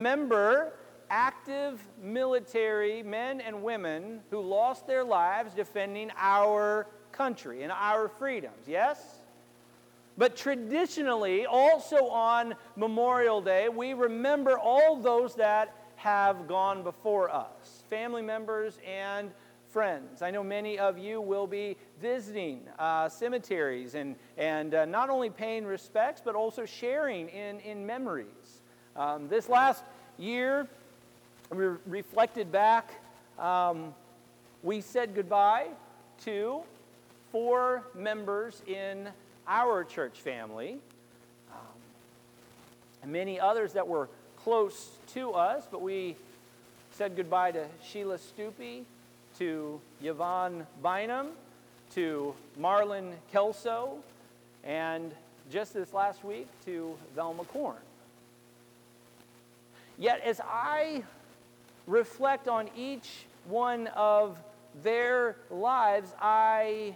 remember active military men and women who lost their lives defending our country and our freedoms, yes? But traditionally, also on Memorial Day, we remember all those that have gone before us family members and friends. I know many of you will be visiting uh, cemeteries and, and uh, not only paying respects, but also sharing in, in memories. Um, this last year, we reflected back, um, we said goodbye to four members in our church family, um, and many others that were close to us, but we said goodbye to Sheila Stupi, to Yvonne Bynum, to Marlon Kelso, and just this last week to Velma Korn. Yet, as I reflect on each one of their lives, I,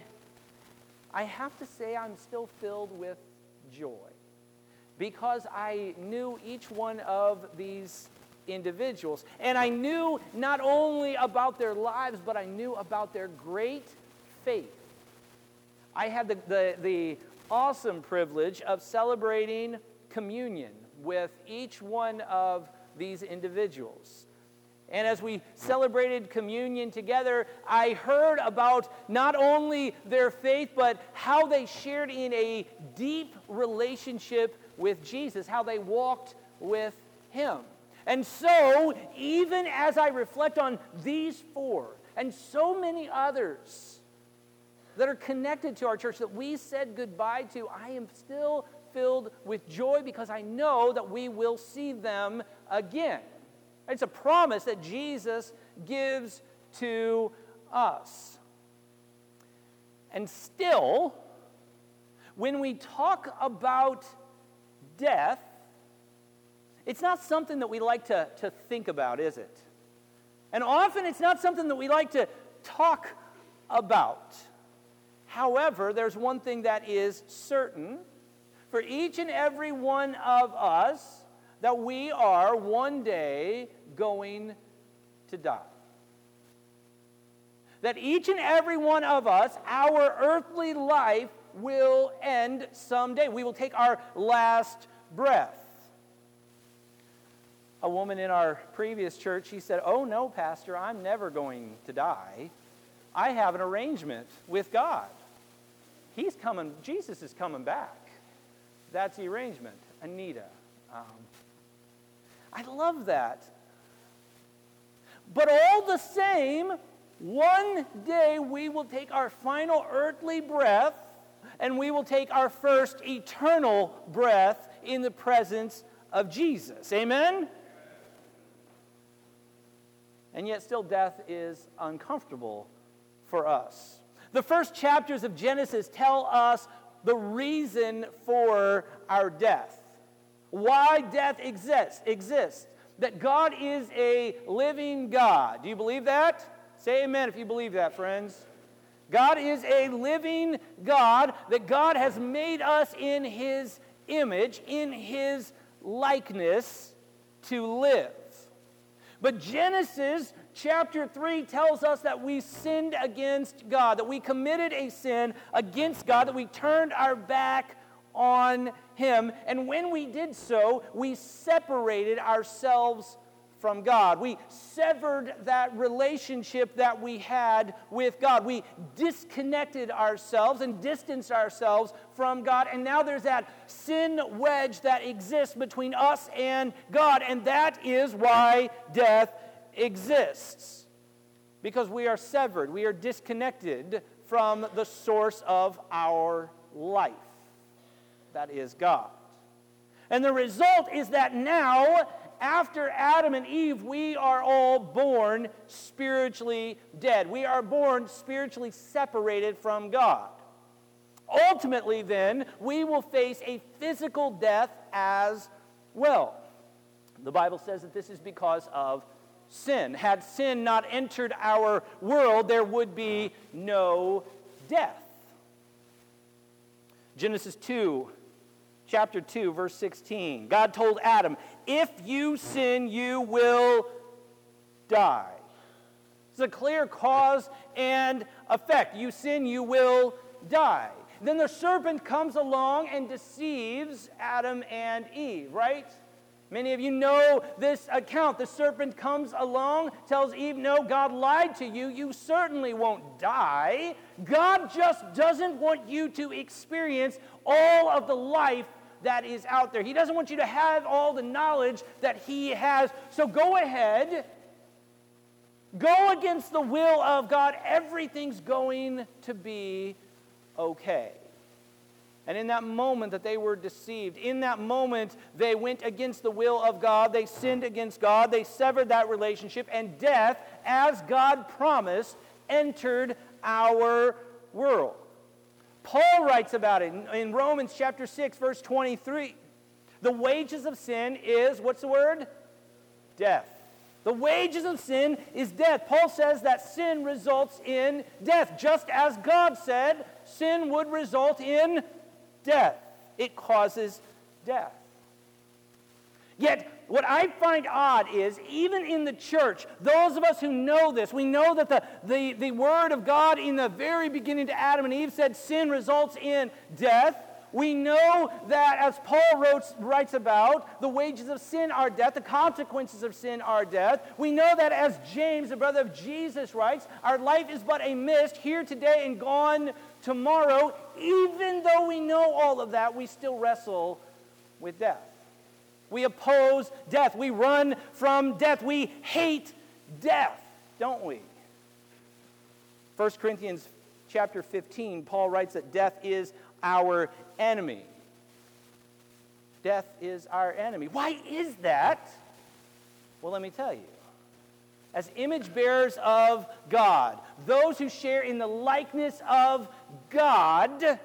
I have to say I'm still filled with joy because I knew each one of these individuals. And I knew not only about their lives, but I knew about their great faith. I had the, the, the awesome privilege of celebrating communion with each one of these individuals. And as we celebrated communion together, I heard about not only their faith, but how they shared in a deep relationship with Jesus, how they walked with Him. And so, even as I reflect on these four and so many others that are connected to our church that we said goodbye to, I am still filled with joy because I know that we will see them again. It's a promise that Jesus gives to us. And still, when we talk about death, it's not something that we like to, to think about, is it? And often it's not something that we like to talk about. However, there's one thing that is certain for each and every one of us that we are one day going to die. That each and every one of us, our earthly life will end someday. We will take our last breath a woman in our previous church, she said, Oh, no, Pastor, I'm never going to die. I have an arrangement with God. He's coming, Jesus is coming back. That's the arrangement. Anita. Um, I love that. But all the same, one day we will take our final earthly breath and we will take our first eternal breath in the presence of Jesus. Amen? and yet still death is uncomfortable for us. The first chapters of Genesis tell us the reason for our death. Why death exists, exists. That God is a living God. Do you believe that? Say amen if you believe that, friends. God is a living God, that God has made us in His image, in His likeness to live. But Genesis chapter 3 tells us that we sinned against God, that we committed a sin against God, that we turned our back on Him. And when we did so, we separated ourselves from God. We severed that relationship that we had with God. We disconnected ourselves and distanced ourselves from God. And now there's that sin wedge that exists between us and God. And that is why death exists. Because we are severed, we are disconnected from the source of our life. That is God. And the result is that now after Adam and Eve, we are all born spiritually dead. We are born spiritually separated from God. Ultimately, then, we will face a physical death as well. The Bible says that this is because of sin. Had sin not entered our world, there would be no death. Genesis 2 chapter 2, verse 16. God told Adam, if you sin, you will die. It's a clear cause and effect. You sin, you will die. Then the serpent comes along and deceives Adam and Eve, right? Many of you know this account. The serpent comes along, tells Eve, No, God lied to you. You certainly won't die. God just doesn't want you to experience all of the life that is out there. He doesn't want you to have all the knowledge that He has. So go ahead, go against the will of God. Everything's going to be okay. And in that moment that they were deceived, in that moment they went against the will of God, they sinned against God, they severed that relationship, and death, as God promised, entered our world. Paul writes about it in, Romans chapter 6, verse 23. The wages of sin is, what's the word? Death. The wages of sin is death. Paul says that sin results in death. Just as God said, sin would result in death. It causes death. Yet, what I find odd is, even in the church, those of us who know this, we know that the, the, the Word of God in the very beginning to Adam and Eve said sin results in death. We know that, as Paul wrote, writes about, the wages of sin are death, the consequences of sin are death. We know that, as James, the brother of Jesus, writes, our life is but a mist, here today and gone tomorrow. Even though we know all of that, we still wrestle with death. We oppose death. We run from death. We hate death, don't we? 1 Corinthians chapter 15, Paul writes that death is our enemy. Death is our enemy. Why is that? Well, let me tell you. As image bearers of God, those who share in the likeness of God,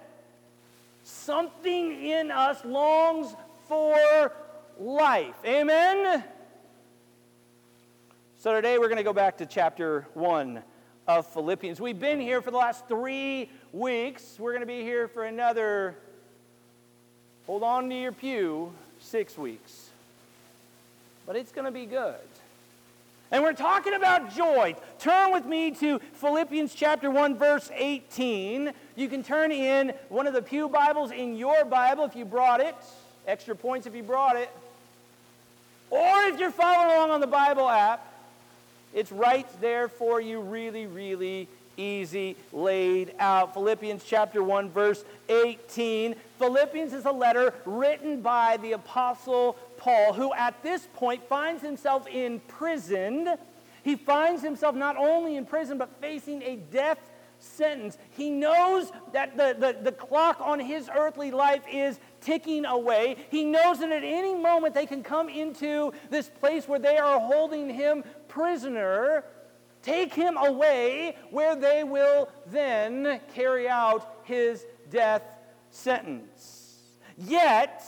something in us longs for life. Amen? So today we're going to go back to chapter 1 of Philippians. We've been here for the last three weeks. We're going to be here for another, hold on to your pew, six weeks. But it's going to be good. And we're talking about joy. Turn with me to Philippians chapter 1, verse 18. You can turn in one of the Pew Bibles in your Bible if you brought it. Extra points if you brought it. Or if you're following along on the Bible app, it's right there for you, really, really easy, laid out. Philippians chapter 1, verse 18. Philippians is a letter written by the Apostle Paul, who at this point finds himself imprisoned. He finds himself not only in prison, but facing a death sentence. He knows that the, the, the clock on his earthly life is ticking away. He knows that at any moment they can come into this place where they are holding him prisoner, take him away, where they will then carry out his death sentence. Yet,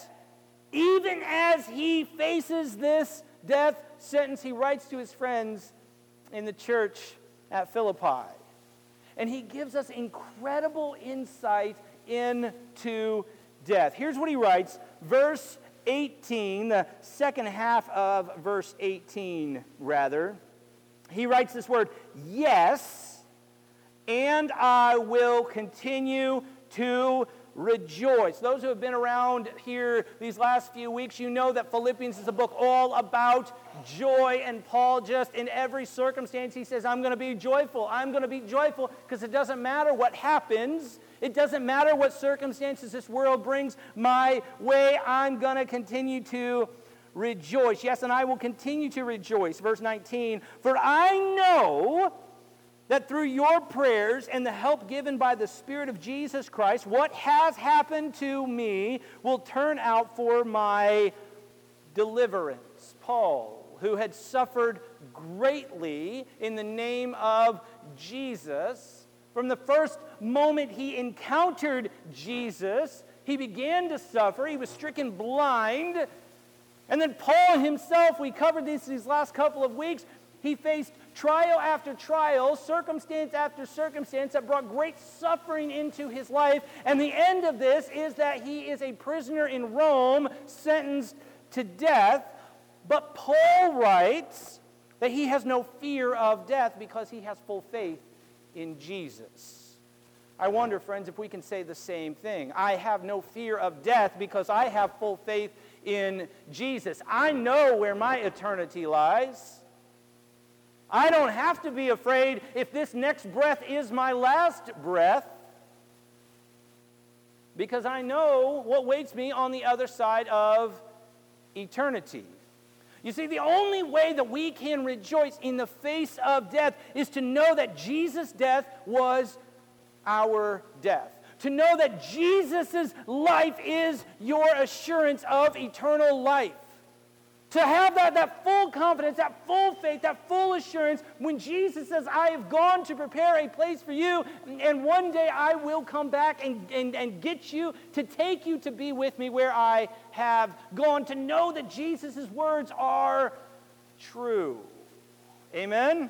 even as he faces this death sentence, he writes to his friends in the church at Philippi. And he gives us incredible insight into death. Here's what he writes, verse 18, the second half of verse 18, rather. He writes this word, yes, and I will continue to rejoice. Those who have been around here these last few weeks, you know that Philippians is a book all about joy. And Paul, just in every circumstance, he says, I'm going to be joyful. I'm going to be joyful because it doesn't matter what happens. It doesn't matter what circumstances this world brings my way. I'm going to continue to rejoice. Yes, and I will continue to rejoice. Verse 19, for I know that through your prayers and the help given by the Spirit of Jesus Christ, what has happened to me will turn out for my deliverance. Paul, who had suffered greatly in the name of Jesus, from the first moment he encountered Jesus, he began to suffer. He was stricken blind. And then Paul himself, we covered this these last couple of weeks, he faced trial after trial, circumstance after circumstance that brought great suffering into his life. And the end of this is that he is a prisoner in Rome, sentenced to death. But Paul writes that he has no fear of death because he has full faith in Jesus. I wonder, friends, if we can say the same thing. I have no fear of death because I have full faith in Jesus. I know where my eternity lies. I don't have to be afraid if this next breath is my last breath because I know what waits me on the other side of eternity. You see, the only way that we can rejoice in the face of death is to know that Jesus' death was our death. To know that Jesus' life is your assurance of eternal life. To have that, that full confidence, that full faith, that full assurance when Jesus says, I have gone to prepare a place for you, and one day I will come back and, and, and get you to take you to be with me where I have gone. To know that Jesus' words are true. Amen?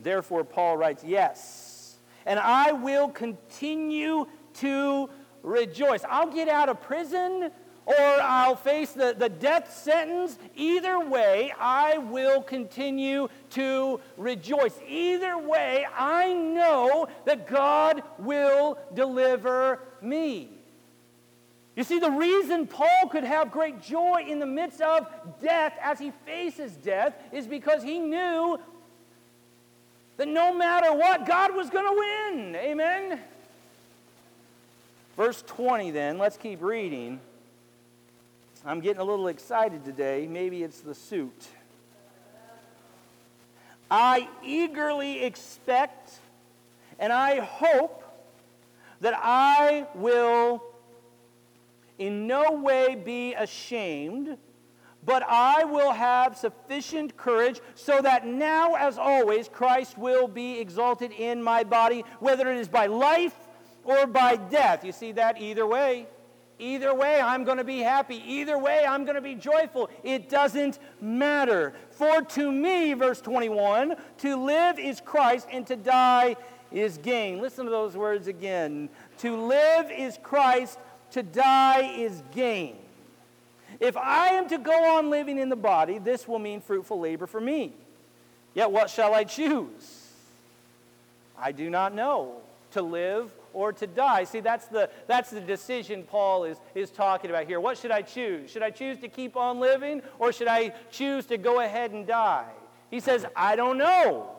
Therefore, Paul writes, Yes, and I will continue to rejoice. I'll get out of prison or I'll face the, the death sentence. Either way, I will continue to rejoice. Either way, I know that God will deliver me. You see, the reason Paul could have great joy in the midst of death as he faces death is because he knew that no matter what, God was going to win. Amen? Verse 20, then, let's keep reading. I'm getting a little excited today. Maybe it's the suit. I eagerly expect and I hope that I will in no way be ashamed, but I will have sufficient courage so that now, as always, Christ will be exalted in my body, whether it is by life or by death. You see that either way. Either way, I'm going to be happy. Either way, I'm going to be joyful. It doesn't matter. For to me, verse 21, to live is Christ and to die is gain. Listen to those words again. To live is Christ, to die is gain. If I am to go on living in the body, this will mean fruitful labor for me. Yet what shall I choose? I do not know. To live or to die. See, that's the, that's the decision Paul is, is talking about here. What should I choose? Should I choose to keep on living or should I choose to go ahead and die? He says, I don't know.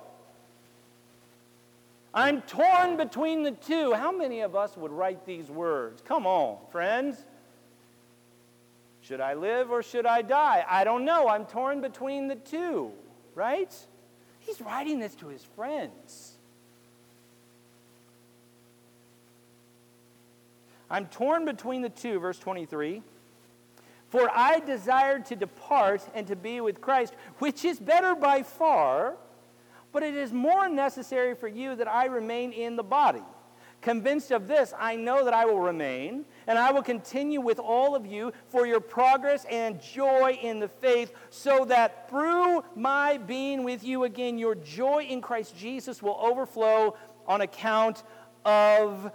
I'm torn between the two. How many of us would write these words? Come on, friends. Should I live or should I die? I don't know. I'm torn between the two, right? He's writing this to his friends. I'm torn between the two, verse 23. For I desired to depart and to be with Christ, which is better by far, but it is more necessary for you that I remain in the body. Convinced of this, I know that I will remain, and I will continue with all of you for your progress and joy in the faith, so that through my being with you again, your joy in Christ Jesus will overflow on account of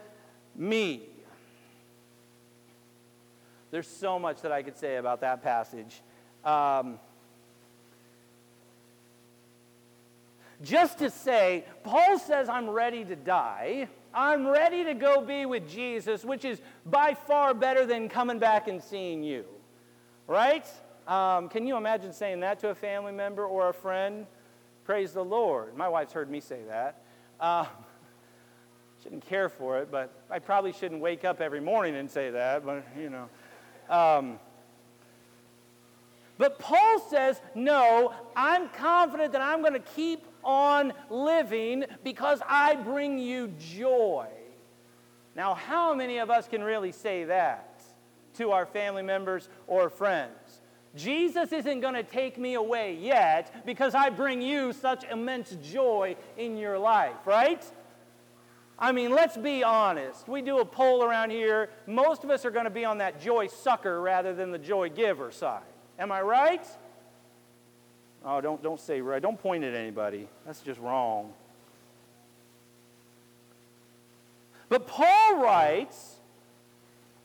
me. There's so much that I could say about that passage. Um, just to say, Paul says, I'm ready to die. I'm ready to go be with Jesus, which is by far better than coming back and seeing you. Right? Um, can you imagine saying that to a family member or a friend? Praise the Lord. My wife's heard me say that. Uh, shouldn't care for it, but I probably shouldn't wake up every morning and say that, but you know. Um, but Paul says, no, I'm confident that I'm going to keep on living because I bring you joy. Now, how many of us can really say that to our family members or friends? Jesus isn't going to take me away yet because I bring you such immense joy in your life, right? I mean, let's be honest. We do a poll around here. Most of us are going to be on that joy sucker rather than the joy giver side. Am I right? Oh, don't, don't say right. Don't point at anybody. That's just wrong. But Paul writes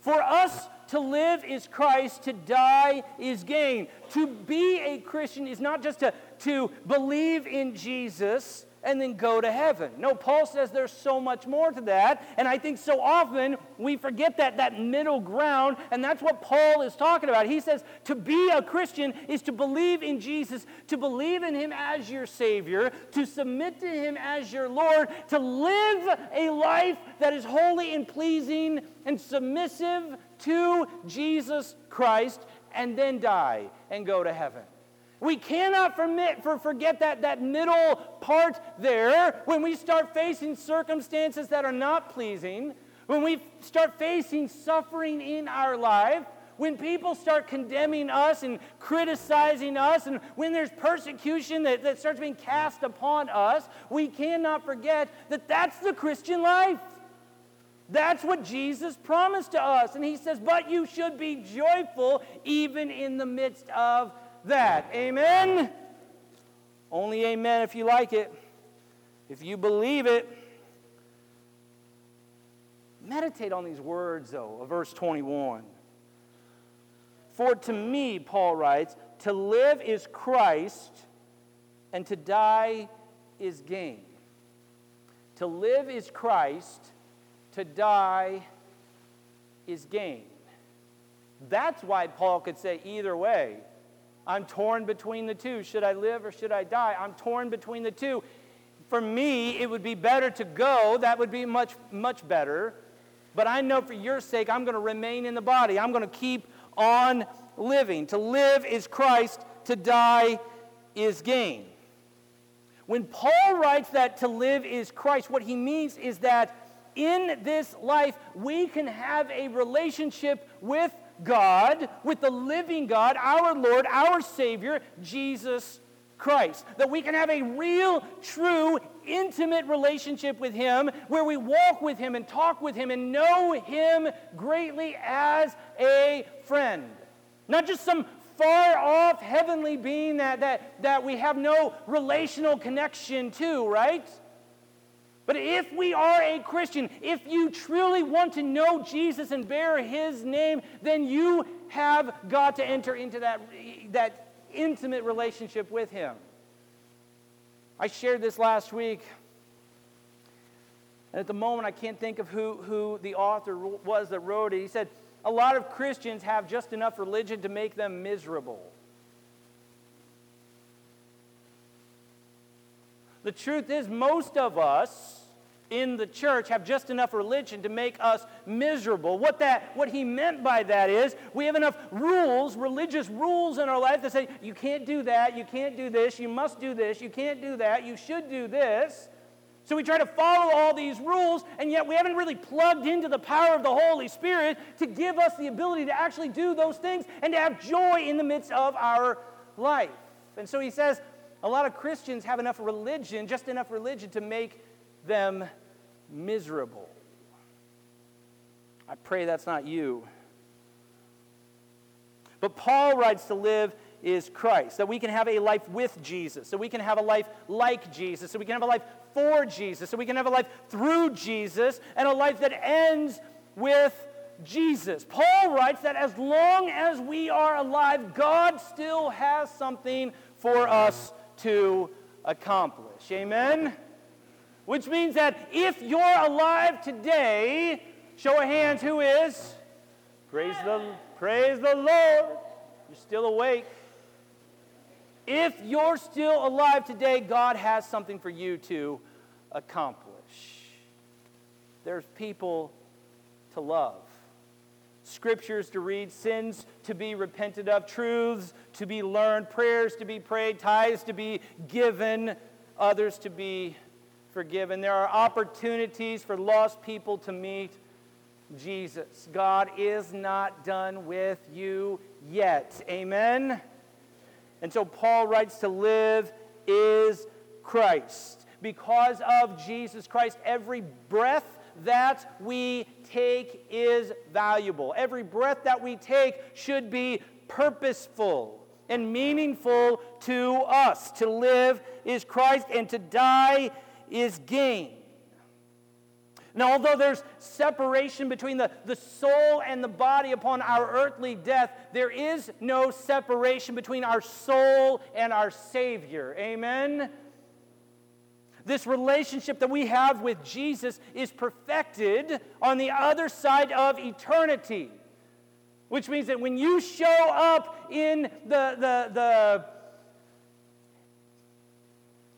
for us to live is Christ, to die is gain. To be a Christian is not just to, to believe in Jesus and then go to heaven. No, Paul says there's so much more to that. And I think so often we forget that, that middle ground, and that's what Paul is talking about. He says to be a Christian is to believe in Jesus, to believe in him as your Savior, to submit to him as your Lord, to live a life that is holy and pleasing and submissive to Jesus Christ, and then die and go to heaven. We cannot permit, for, forget that, that middle part there when we start facing circumstances that are not pleasing, when we start facing suffering in our life, when people start condemning us and criticizing us, and when there's persecution that, that starts being cast upon us, we cannot forget that that's the Christian life. That's what Jesus promised to us. And he says, But you should be joyful even in the midst of that. Amen? Only amen if you like it. If you believe it. Meditate on these words, though, of verse 21. For to me, Paul writes, to live is Christ, and to die is gain. To live is Christ, to die is gain. That's why Paul could say either way. I'm torn between the two. Should I live or should I die? I'm torn between the two. For me, it would be better to go. That would be much, much better. But I know for your sake, I'm going to remain in the body. I'm going to keep on living. To live is Christ, to die is gain. When Paul writes that to live is Christ, what he means is that in this life, we can have a relationship with God, with the living God, our Lord, our Savior, Jesus Christ. That we can have a real, true, intimate relationship with Him where we walk with Him and talk with Him and know Him greatly as a friend. Not just some far off heavenly being that, that, that we have no relational connection to, right? But if we are a Christian, if you truly want to know Jesus and bear his name, then you have got to enter into that, that intimate relationship with him. I shared this last week. And at the moment, I can't think of who, who the author was that wrote it. He said, A lot of Christians have just enough religion to make them miserable. The truth is, most of us in the church have just enough religion to make us miserable. What that what he meant by that is we have enough rules, religious rules in our life that say you can't do that, you can't do this, you must do this, you can't do that, you should do this. So we try to follow all these rules, and yet we haven't really plugged into the power of the Holy Spirit to give us the ability to actually do those things and to have joy in the midst of our life. And so he says, a lot of Christians have enough religion, just enough religion to make them miserable. I pray that's not you. But Paul writes to live is Christ, that we can have a life with Jesus, that we can have a life like Jesus, that we can have a life for Jesus, that we can have a life through Jesus, and a life that ends with Jesus. Paul writes that as long as we are alive, God still has something for us to accomplish. Amen? Which means that if you're alive today, show of hands, who is? Praise the, praise the Lord. You're still awake. If you're still alive today, God has something for you to accomplish. There's people to love, scriptures to read, sins to be repented of, truths to be learned, prayers to be prayed, tithes to be given, others to be forgiven. There are opportunities for lost people to meet Jesus. God is not done with you yet. Amen? And so Paul writes to live is Christ. Because of Jesus Christ, every breath that we take is valuable. Every breath that we take should be purposeful and meaningful to us. To live is Christ, and to die is gain. Now, although there's separation between the, the soul and the body upon our earthly death, there is no separation between our soul and our Savior. Amen? This relationship that we have with Jesus is perfected on the other side of eternity. Which means that when you show up in the, the, the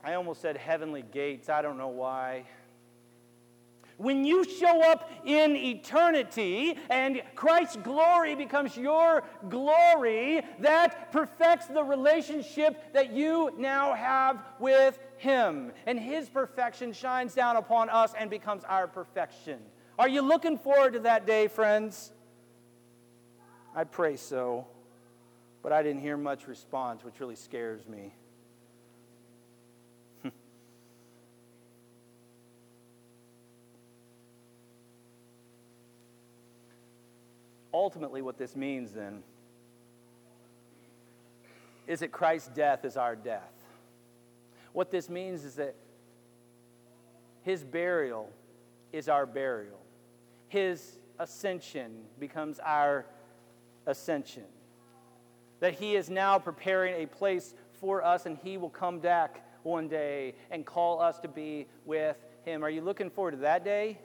I almost said heavenly gates, I don't know why. When you show up in eternity and Christ's glory becomes your glory, that perfects the relationship that you now have with Him. And His perfection shines down upon us and becomes our perfection. Are you looking forward to that day, friends? I pray so, but I didn't hear much response, which really scares me. Ultimately, what this means then is that Christ's death is our death. What this means is that his burial is our burial, his ascension becomes our ascension. That he is now preparing a place for us and he will come back one day and call us to be with him. Are you looking forward to that day?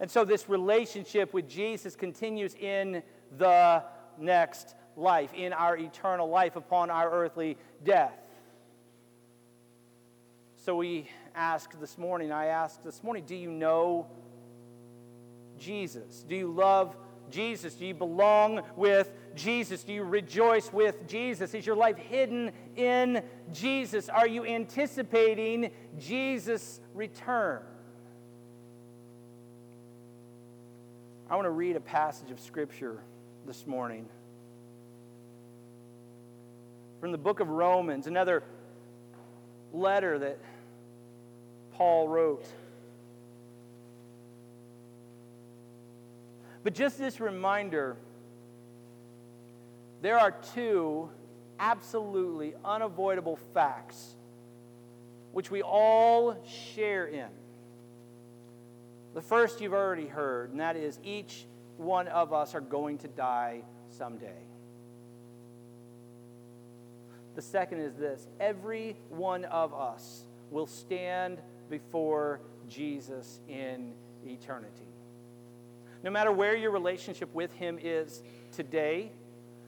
And so this relationship with Jesus continues in the next life, in our eternal life upon our earthly death. So we ask this morning, I ask this morning, do you know Jesus? Do you love Jesus? Do you belong with Jesus? Do you rejoice with Jesus? Is your life hidden in Jesus? Are you anticipating Jesus' return? I want to read a passage of Scripture this morning from the book of Romans, another letter that Paul wrote. But just this reminder there are two absolutely unavoidable facts which we all share in. The first you've already heard, and that is each one of us are going to die someday. The second is this every one of us will stand before Jesus in eternity. No matter where your relationship with Him is today,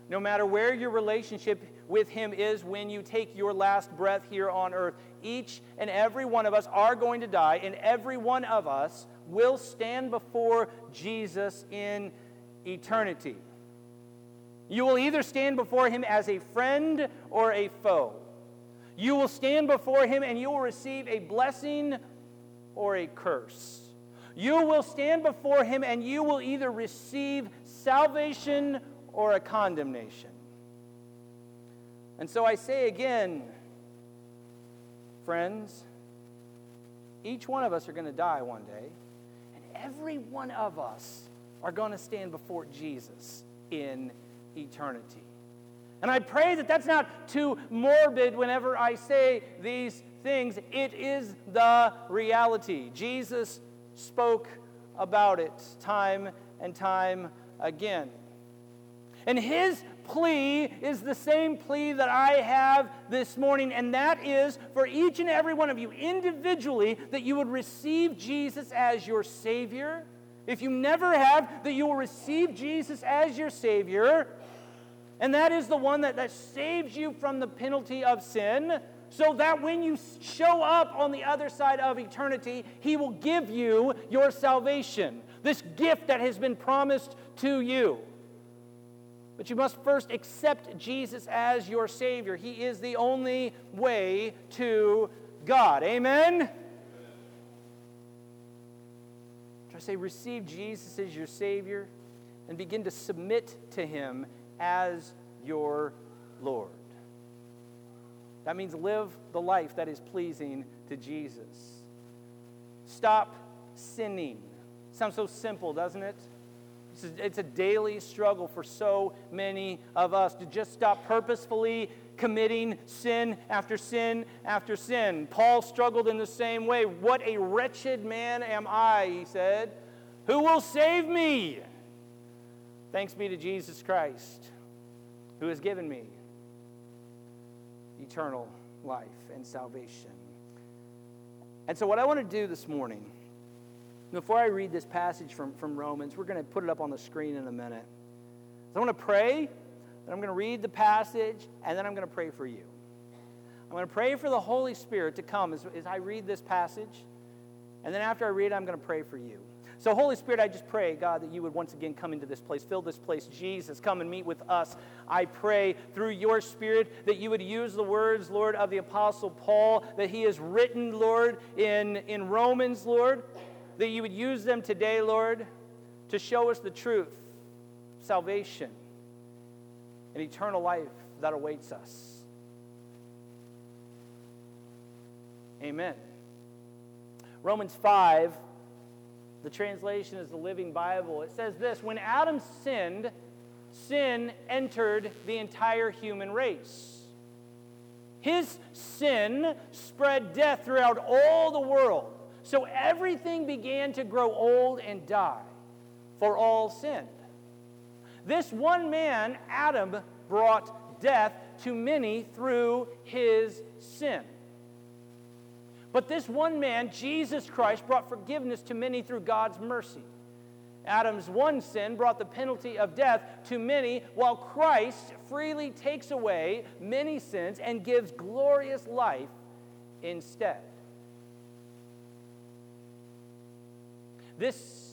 no matter where your relationship with Him is when you take your last breath here on earth, each and every one of us are going to die, and every one of us will stand before Jesus in eternity. You will either stand before him as a friend or a foe. You will stand before him and you will receive a blessing or a curse. You will stand before him and you will either receive salvation or a condemnation. And so I say again, friends, each one of us are going to die one day every one of us are going to stand before Jesus in eternity. And I pray that that's not too morbid whenever I say these things. It is the reality. Jesus spoke about it time and time again. And his plea is the same plea that I have this morning, and that is for each and every one of you individually that you would receive Jesus as your Savior. If you never have, that you will receive Jesus as your Savior. And that is the one that, that saves you from the penalty of sin, so that when you show up on the other side of eternity, He will give you your salvation, this gift that has been promised to you. But you must first accept Jesus as your Savior. He is the only way to God. Amen? Try to say, receive Jesus as your Savior and begin to submit to Him as your Lord. That means live the life that is pleasing to Jesus. Stop sinning. Sounds so simple, doesn't it? It's a daily struggle for so many of us to just stop purposefully committing sin after sin after sin. Paul struggled in the same way. What a wretched man am I, he said. Who will save me? Thanks be to Jesus Christ, who has given me eternal life and salvation. And so, what I want to do this morning, before I read this passage from, from Romans, we're going to put it up on the screen in a minute. So I'm going to pray, then I'm going to read the passage, and then I'm going to pray for you. I'm going to pray for the Holy Spirit to come as, as I read this passage, and then after I read it, I'm going to pray for you. So, Holy Spirit, I just pray, God, that you would once again come into this place, fill this place. Jesus, come and meet with us. I pray through your Spirit that you would use the words, Lord, of the Apostle Paul, that he has written, Lord, in, in Romans, Lord, that you would use them today, Lord, to show us the truth, salvation, and eternal life that awaits us. Amen. Romans 5 the translation is the Living Bible. It says this When Adam sinned, sin entered the entire human race. His sin spread death throughout all the world. So everything began to grow old and die, for all sinned. This one man, Adam, brought death to many through his sin. But this one man, Jesus Christ, brought forgiveness to many through God's mercy. Adam's one sin brought the penalty of death to many, while Christ freely takes away many sins and gives glorious life instead. This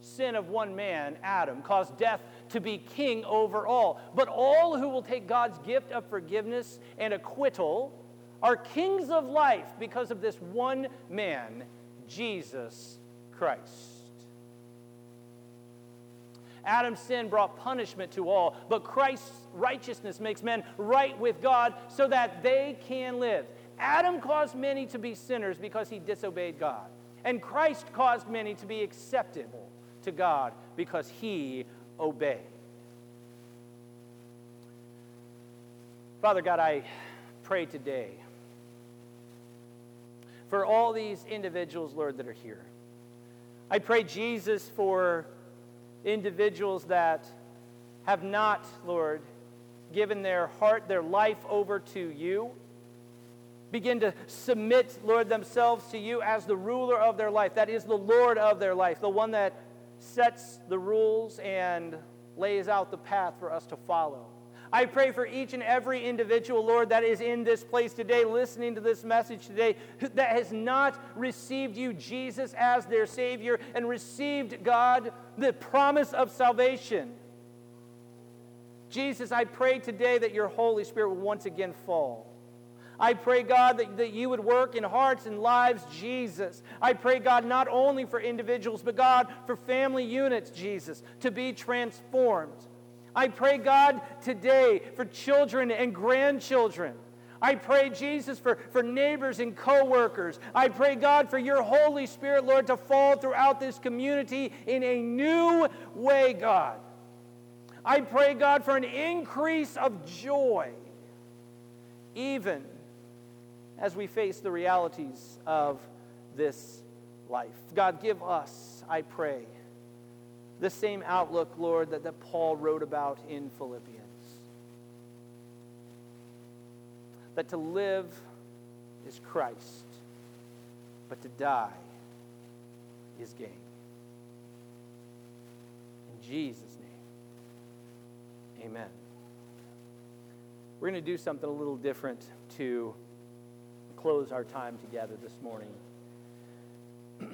sin of one man, Adam, caused death to be king over all. But all who will take God's gift of forgiveness and acquittal are kings of life because of this one man, Jesus Christ. Adam's sin brought punishment to all, but Christ's righteousness makes men right with God so that they can live. Adam caused many to be sinners because he disobeyed God, and Christ caused many to be acceptable to God because he obeyed. Father God, I pray today for all these individuals, Lord, that are here. I pray, Jesus, for individuals that have not, Lord, given their heart, their life over to you. Begin to submit, Lord, themselves to you as the ruler of their life. That is the Lord of their life, the one that sets the rules and lays out the path for us to follow. I pray for each and every individual, Lord, that is in this place today, listening to this message today, that has not received you, Jesus, as their Savior and received, God, the promise of salvation. Jesus, I pray today that your Holy Spirit will once again fall. I pray, God, that, that you would work in hearts and lives, Jesus. I pray, God, not only for individuals, but God, for family units, Jesus, to be transformed. I pray, God, today for children and grandchildren. I pray, Jesus, for, for neighbors and coworkers. I pray, God, for your Holy Spirit, Lord, to fall throughout this community in a new way, God. I pray, God, for an increase of joy, even as we face the realities of this life. God, give us, I pray, the same outlook, Lord, that, that Paul wrote about in Philippians. That to live is Christ, but to die is gain. In Jesus' name, amen. We're going to do something a little different to close our time together this morning.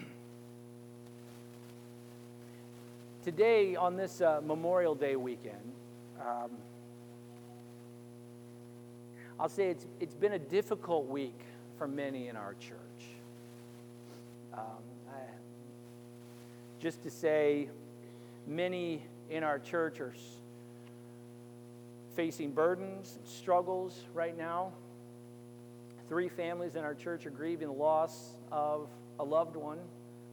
today, on this uh, Memorial Day weekend, um, I'll say it's, it's been a difficult week for many in our church. Um, I, just to say, many in our church are facing burdens and struggles right now. Three families in our church are grieving the loss of a loved one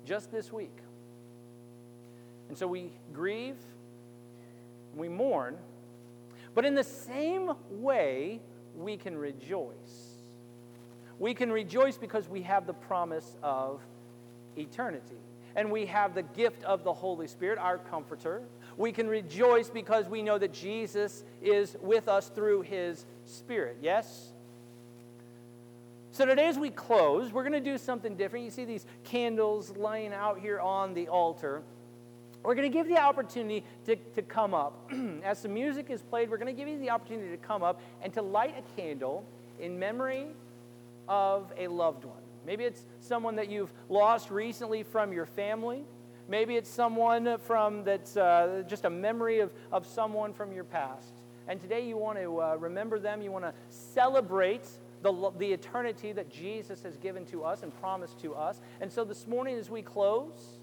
just this week. And so we grieve, we mourn, but in the same way, we can rejoice. We can rejoice because we have the promise of eternity. And we have the gift of the Holy Spirit, our comforter. We can rejoice because we know that Jesus is with us through his Spirit. Yes? So today, as we close, we're going to do something different. You see these candles laying out here on the altar. We're going to give you the opportunity to, to come up. As the music is played, we're going to give you the opportunity to come up and to light a candle in memory of a loved one. Maybe it's someone that you've lost recently from your family. Maybe it's someone from that's uh, just a memory of, of someone from your past. And today you want to uh, remember them. You want to celebrate the, the eternity that Jesus has given to us and promised to us. And so this morning, as we close,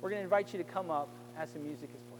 we're going to invite you to come up as the music is played.